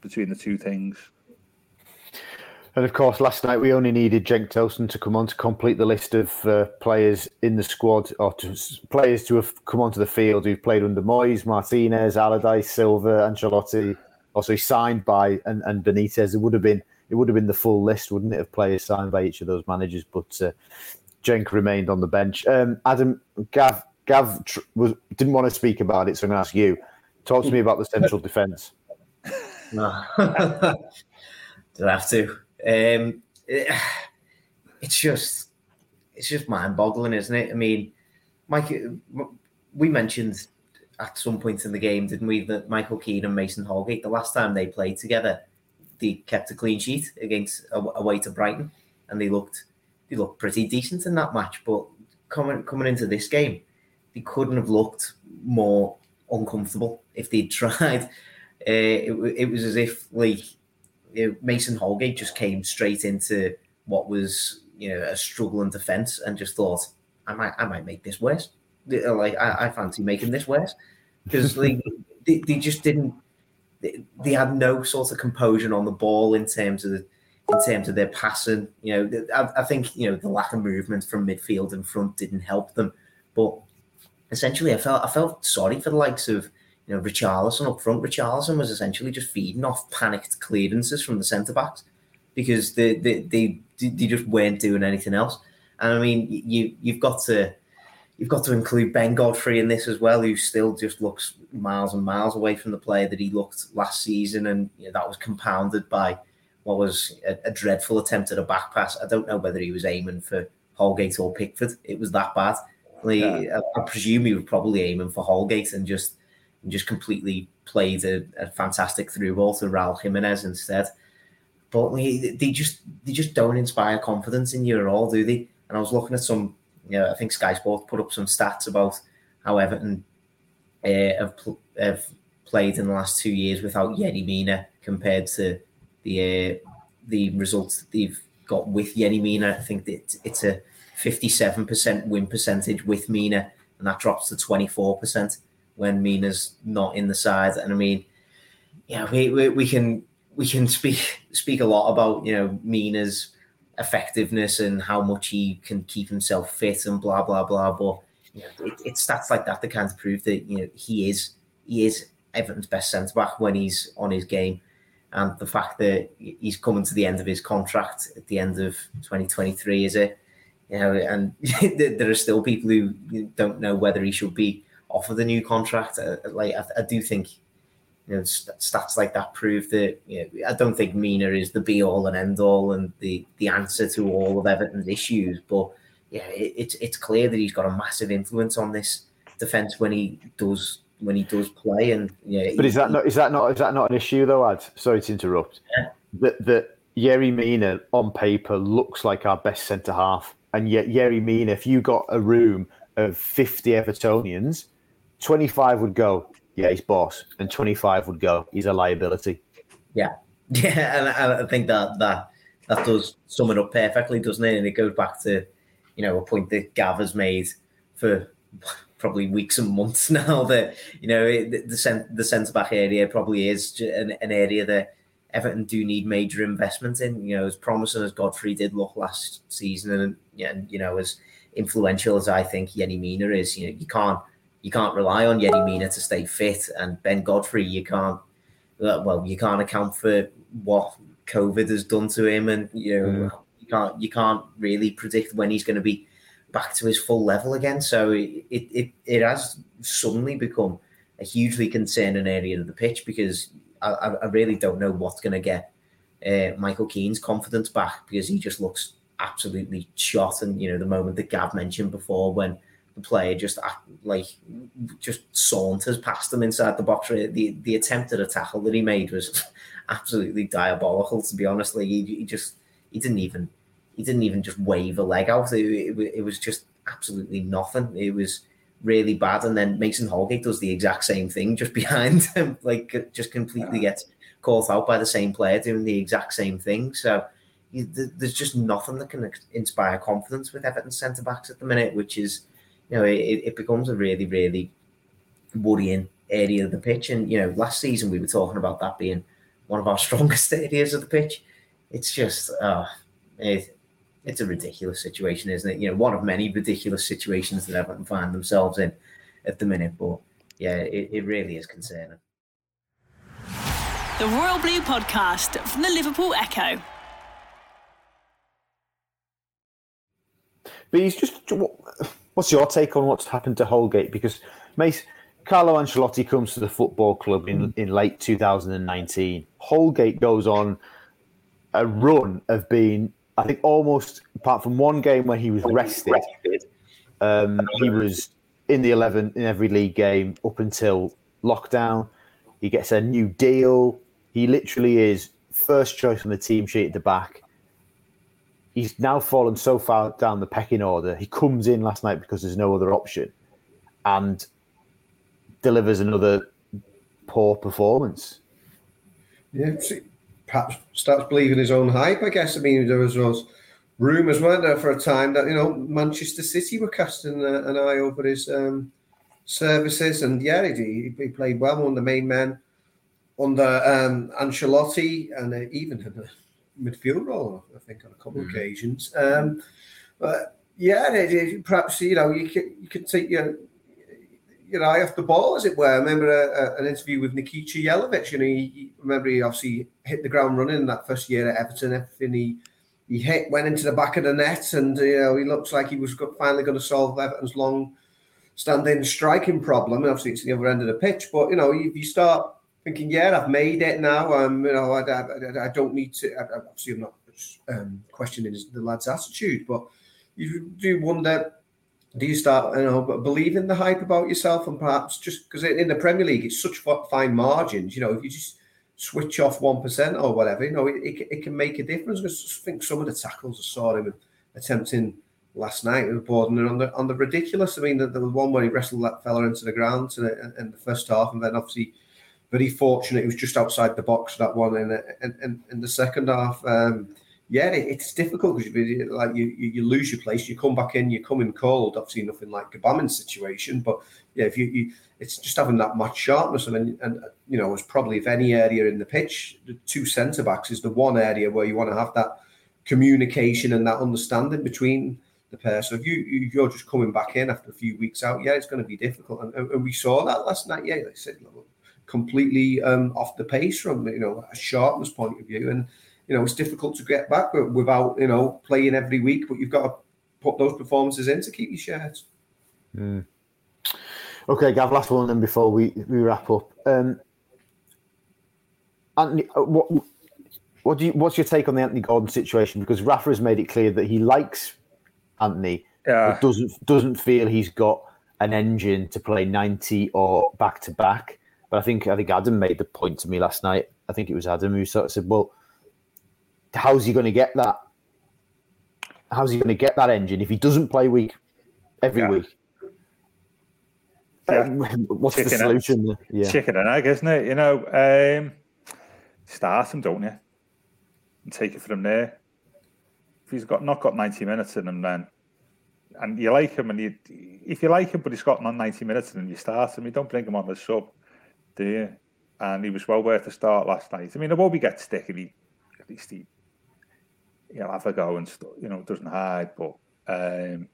S5: between the two things.
S2: And of course, last night we only needed Cenk Tosun to come on to complete the list of uh, players in the squad, or to, players to have come onto the field who've played under Moyes, Martinez, Allardyce, Silva, Ancelotti. Also, he signed by and, and Benitez. It would have been it would have been the full list, wouldn't it, of players signed by each of those managers? But uh, Cenk remained on the bench. Um, Adam Gav Gav tr- was, didn't want to speak about it, so I'm going to ask you. Talk to me about the central defence.
S3: No. Don't have to. Um, it- it's just, it's just mind-boggling, isn't it? I mean, Mike, we mentioned at some point in the game, didn't we, that Michael Keane and Mason Holgate, the last time they played together, they kept a clean sheet against away to Brighton, and they looked, they looked pretty decent in that match. But coming coming into this game, they couldn't have looked more uncomfortable if they'd tried. Uh, it, it was as if like Mason Holgate just came straight into what was you know a struggling defense and just thought I might I might make this worse. Like I, I fancy making this worse because like they, they just didn't. They, they had no sort of composure on the ball in terms of the, in terms of their passing. You know, I, I think you know the lack of movement from midfield and front didn't help them. But essentially, I felt I felt sorry for the likes of you know Richarlison up front. Richarlison was essentially just feeding off panicked clearances from the centre backs because they, they they they just weren't doing anything else. And I mean, you you've got to you've got to include Ben Godfrey in this as well, who still just looks miles and miles away from the player that he looked last season, and you know, that was compounded by what was a, a, dreadful attempt at a back pass. I don't know whether he was aiming for Holgate or Pickford. It was that bad. Like, yeah. I, I, presume he was probably aiming for Holgate and just and just completely played a, a fantastic through ball to Raul Jimenez instead. But like, they just they just don't inspire confidence in you at all, do they? And I was looking at some, you know, I think Sky Sports put up some stats about how Everton uh, have, pl- have played in the last two years without Yerry Mina compared to the uh, the results that they've got with Yerry Mina. I think that it's a 57% win percentage with Mina, and that drops to 24% when Mina's not in the side. And I mean, yeah, we, we, we can we can speak speak a lot about you know Mina's effectiveness and how much he can keep himself fit and blah blah blah. But you know, it, it's stats like that that kind of prove that you know he is he is Everton's best centre back when he's on his game, and the fact that he's coming to the end of his contract at the end of 2023 is it. You know, and there are still people who don't know whether he should be offered a new contract. Uh, like I, I do think you know, stats like that prove that you know, I don't think Mina is the be all and end all and the the answer to all of Everton's issues. But yeah, it, it's it's clear that he's got a massive influence on this defense when he does when he does play. And yeah,
S2: but is that not is that not is that not an issue though? Ad, sorry to interrupt. Yeah. That that Yerry Mina on paper looks like our best centre half, and yet Yerry Mina, if you got a room of fifty Evertonians, twenty five would go yeah, he's boss, and 25 would go, he's a liability.
S3: Yeah, yeah, and I think that that that does sum it up perfectly, doesn't it? And it goes back to you know a point that Gav has made for probably weeks and months now that you know the the, the centre back area probably is an, an area that Everton do need major investment in. You know, as promising as Godfrey did look last season, and, and you know as influential as I think Yerry Mina is, you know, you can't you can't rely on Yerry Mina to stay fit, and Ben Godfrey, you can't. Uh, well, you can't account for what COVID has done to him, and you know mm. you can't you can't really predict when he's going to be back to his full level again. So it it it has suddenly become a hugely concerning area of the pitch because I, I really don't know what's going to get uh, Michael Keane's confidence back because he just looks absolutely shot. And you know the moment that Gav mentioned before when the player just uh, like just saunters past them inside the box. The the attempt at a tackle that he made was absolutely diabolical. To be honest, like he, he just he didn't even he didn't even just wave a leg out. It, it, it, was just absolutely nothing. It was really bad. And then Mason Holgate does the exact same thing just behind him, like uh, just completely gets caught out by the same player doing the exact same thing. So there's just nothing that can inspire confidence with Everton centre backs at the minute, which is you know, it, it becomes a really, really worrying area of the pitch. And, you know, last season we were talking about that being one of our strongest areas of the pitch. It's just, uh, it, it's a ridiculous situation, isn't it? You know, one of many ridiculous situations that Everton find themselves in at the minute. But yeah, it, it really is concerning.
S1: The Royal Blue Podcast from the Liverpool Echo.
S2: But he's just What's your take on what's happened to Holgate? Because Mace, Carlo Ancelotti comes to the football club in, in late 2019. Holgate goes on a run of being, I think, almost apart from one game where he was rested, um, he was in the 11 in every league game up until lockdown. He gets a new deal. He literally is first choice on the team sheet at the back he's now fallen so far down the pecking order. He comes in last night because there's no other option, and delivers another poor performance.
S4: Yeah, perhaps starts believing his own hype. I guess. I mean, there was those rumours, weren't there, for a time that you know Manchester City were casting an eye over his um, services, and yeah, he, he played well, one of the main men under um, Ancelotti, and uh, even midfield role, I think, on a couple mm-hmm. of occasions. Um, but yeah, it, it, perhaps you know you can you can take your your eye off the ball, as it were. I remember a, a, an interview with Nikica Jelavic, You know, he, he, remember he obviously hit the ground running in that first year at Everton. Everything he he hit went into the back of the net, and you know he looks like he was finally going to solve Everton's long standing striking problem. And obviously, it's the other end of the pitch. But you know, if you start thinking, yeah, I've made it now. Um, you know, I, I, I don't need to. I, obviously, I'm not um, questioning the lad's attitude, but you do wonder. Do you start, you know, believing the hype about yourself, and perhaps just because in the Premier League it's such fine margins, you know, if you just switch off one percent or whatever, you know, it, it, it, can make a difference. I think some of the tackles I saw him attempting last night was bordering on the on the ridiculous. I mean, there was one where he wrestled that fella into the ground in, in the first half, and then obviously very fortunate he was just outside the box that one in in, in, in the second half. Um, yeah, it, it's difficult because you, like you, you lose your place, you come back in, you come in cold. Obviously, nothing like Gbamin's situation, but yeah, if you, you it's just having that match sharpness. I mean, and you know, it's probably if any area in the pitch, the two centre backs is the one area where you want to have that communication and that understanding between the pair. So if you you're just coming back in after a few weeks out, yeah, it's going to be difficult. And, and we saw that last night. Yeah, they said completely um, off the pace from you know a sharpness point of view, and you know it's difficult to get back without you know playing every week. But you've got to put those performances in to keep your shares.
S2: Mm. Okay, Gav, last one then before we, we wrap up. Um, Anthony, uh, what what do you, what's your take on the Anthony Gordon situation? Because Rafa has made it clear that he likes Anthony, yeah. but doesn't doesn't feel he's got an engine to play ninety or back to back. But I think I think Adam made the point to me last night. I think it was Adam who sort of said, "Well, how's he going to get that? How's he going to get that engine if he doesn't play week every yeah. week?" Yeah. What's Chicken the solution?
S5: Egg. Yeah. Chicken and egg, isn't it? You know, um, start him, don't you? And take it from there. If he's got not got ninety minutes in him, then and you like him, and you if you like him, but he's got not ninety minutes in him, you start him. You don't bring him on the sub do you? And he was well worth the start last night. I mean, the Iwobi gets stick and he at least he he'll have a go and you know doesn't hide. But um,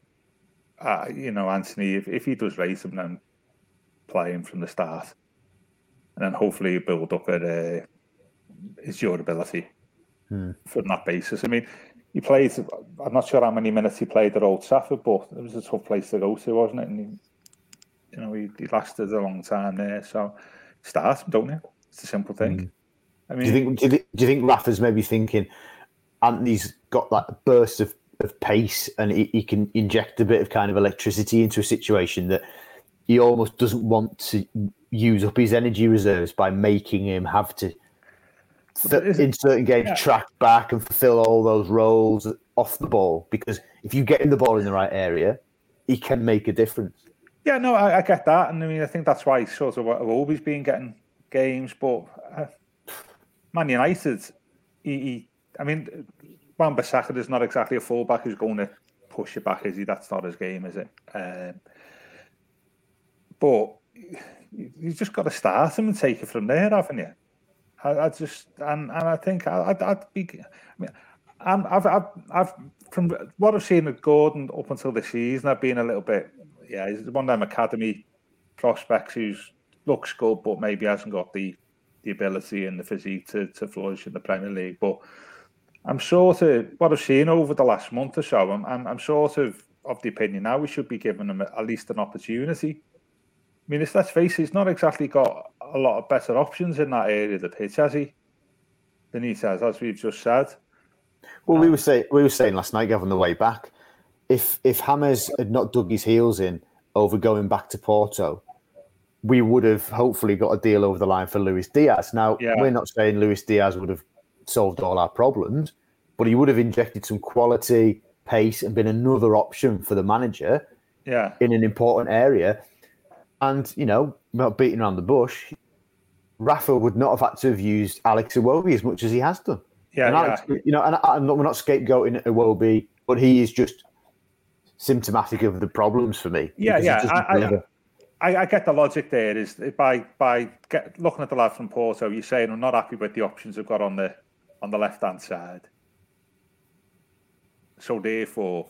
S5: uh, you know, Anthony, if, if he does race him, then play him from the start, and then hopefully build up at uh, his durability hmm. from that basis. I mean, he played. I'm not sure how many minutes he played at Old Trafford, but it was a tough place to go to, wasn't it? And he, you know, he, he lasted a long time there, so start, don't you? It's a simple thing. Mm.
S2: I mean, do you think do you, think, do you think Rafa's maybe thinking Anthony's got that burst of, of pace and he, he, can inject a bit of kind of electricity into a situation that he almost doesn't want to use up his energy reserves by making him have to th- in certain games yeah. track back and fulfill all those roles off the ball because if you get in the ball in the right area, he can make a difference.
S5: Yeah, no, I, I, get that, and I mean, I think that's why sort of I've always been getting games. But uh, Man United, he, he I mean, Wan Bissaka is not exactly a fullback who's going to push it back, is he? That's not his game, is it? Um, but you've just got to start him and take it from there, haven't you? I, I just and and I think I, would I'd be. I mean, I'm, I've, I've, I've from what I've seen of Gordon up until this season, I've been a little bit yeah, he's one of them academy prospects who's looks good, but maybe hasn't got the the ability and the physique to, to flourish in the Premier League. But I'm sort of what I've seen over the last month or so. I'm I'm, I'm sort of of the opinion now we should be giving him at least an opportunity. I mean, let's face it, he's not exactly got a lot of better options in that area of the pitch, has he? Than he has, as we've just said.
S2: Well, um, we were saying we were saying last night, on the way back, if if James had not dug his heels in over going back to Porto, we would have hopefully got a deal over the line for Luis Diaz. Now yeah. we're not saying Luis Diaz would have solved all our problems, but he would have injected some quality, pace, and been another option for the manager.
S5: Yeah.
S2: In an important area. And, you know, not beating around the bush, Rafa would not have had to have used Alex Iwobi as much as he has done.
S5: Yeah,
S2: and
S5: Alex,
S2: yeah. you know, and, and we're not scapegoating Iwobi, but he is just symptomatic of the problems for me.
S5: Yeah, yeah. I, I, I, get the logic there. Is by by get, looking at the lad from Porto, you're saying I'm not happy with the options I've got on the on the left hand side. So therefore,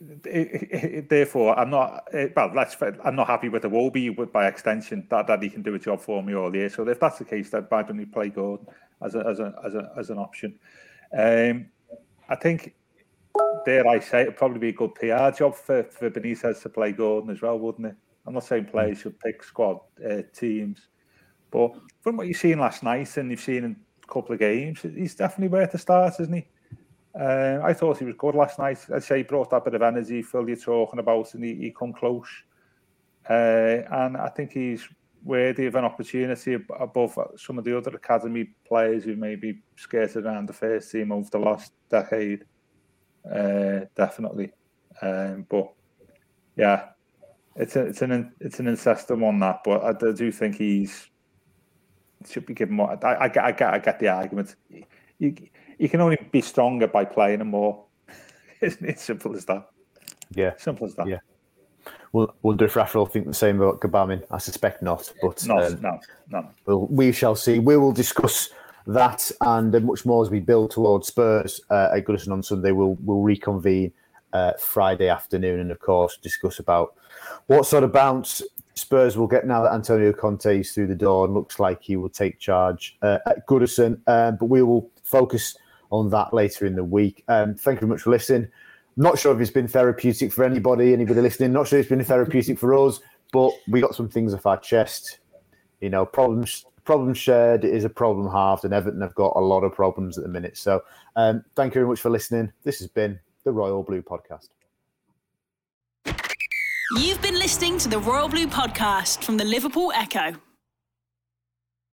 S5: therefore, I'm not. Well, let's. I'm not happy with the Iwobi by extension that, that he can do a job for me all year. So if that's the case, then why don't he play Gordon as a, as a, as a, as an option? Um, I think, dare I say, it'd probably be a good PR job for for Benitez to play Gordon as well, wouldn't it? I'm not saying players should pick squad uh, teams, but from what you've seen last night and you've seen in a couple of games, he's definitely worth a start, isn't he? Uh, I thought he was good last night. I'd say he brought that bit of energy, Phil, you're talking about, and he, he come close. Uh, and I think he's worthy of an opportunity above some of the other academy players who may be skirted around the first team over the last decade. Uh, definitely. Um, but yeah, it's a, it's an it's an interesting one that, but I do think he's should be given more. I, I, get I get I get the argument. You you can only be stronger by playing him more. Isn't it simple as that?
S2: Yeah,
S5: simple as that.
S2: Yeah. We'll wonder if Rafa will think the same about Gbamin. I suspect not, but
S5: not, um, no, no.
S2: We'll, we shall see. We will discuss that and uh, much more as we build towards Spurs uh, at Goodison on Sunday. We'll we'll reconvene uh, Friday afternoon and of course discuss about what sort of bounce Spurs will get now that Antonio Conte is through the door and looks like he will take charge uh, at Goodison. Um, but we will focus on that later in the week. Um, thank you very much for listening. Not sure if it's been therapeutic for anybody, anybody listening. Not sure it's been therapeutic for us, but we got some things off our chest. You know, problems problem shared is a problem halved, and Everton have got a lot of problems at the minute. So, um, thank you very much for listening. This has been the Royal Blue Podcast.
S1: You've been listening to the Royal Blue Podcast from the Liverpool Echo.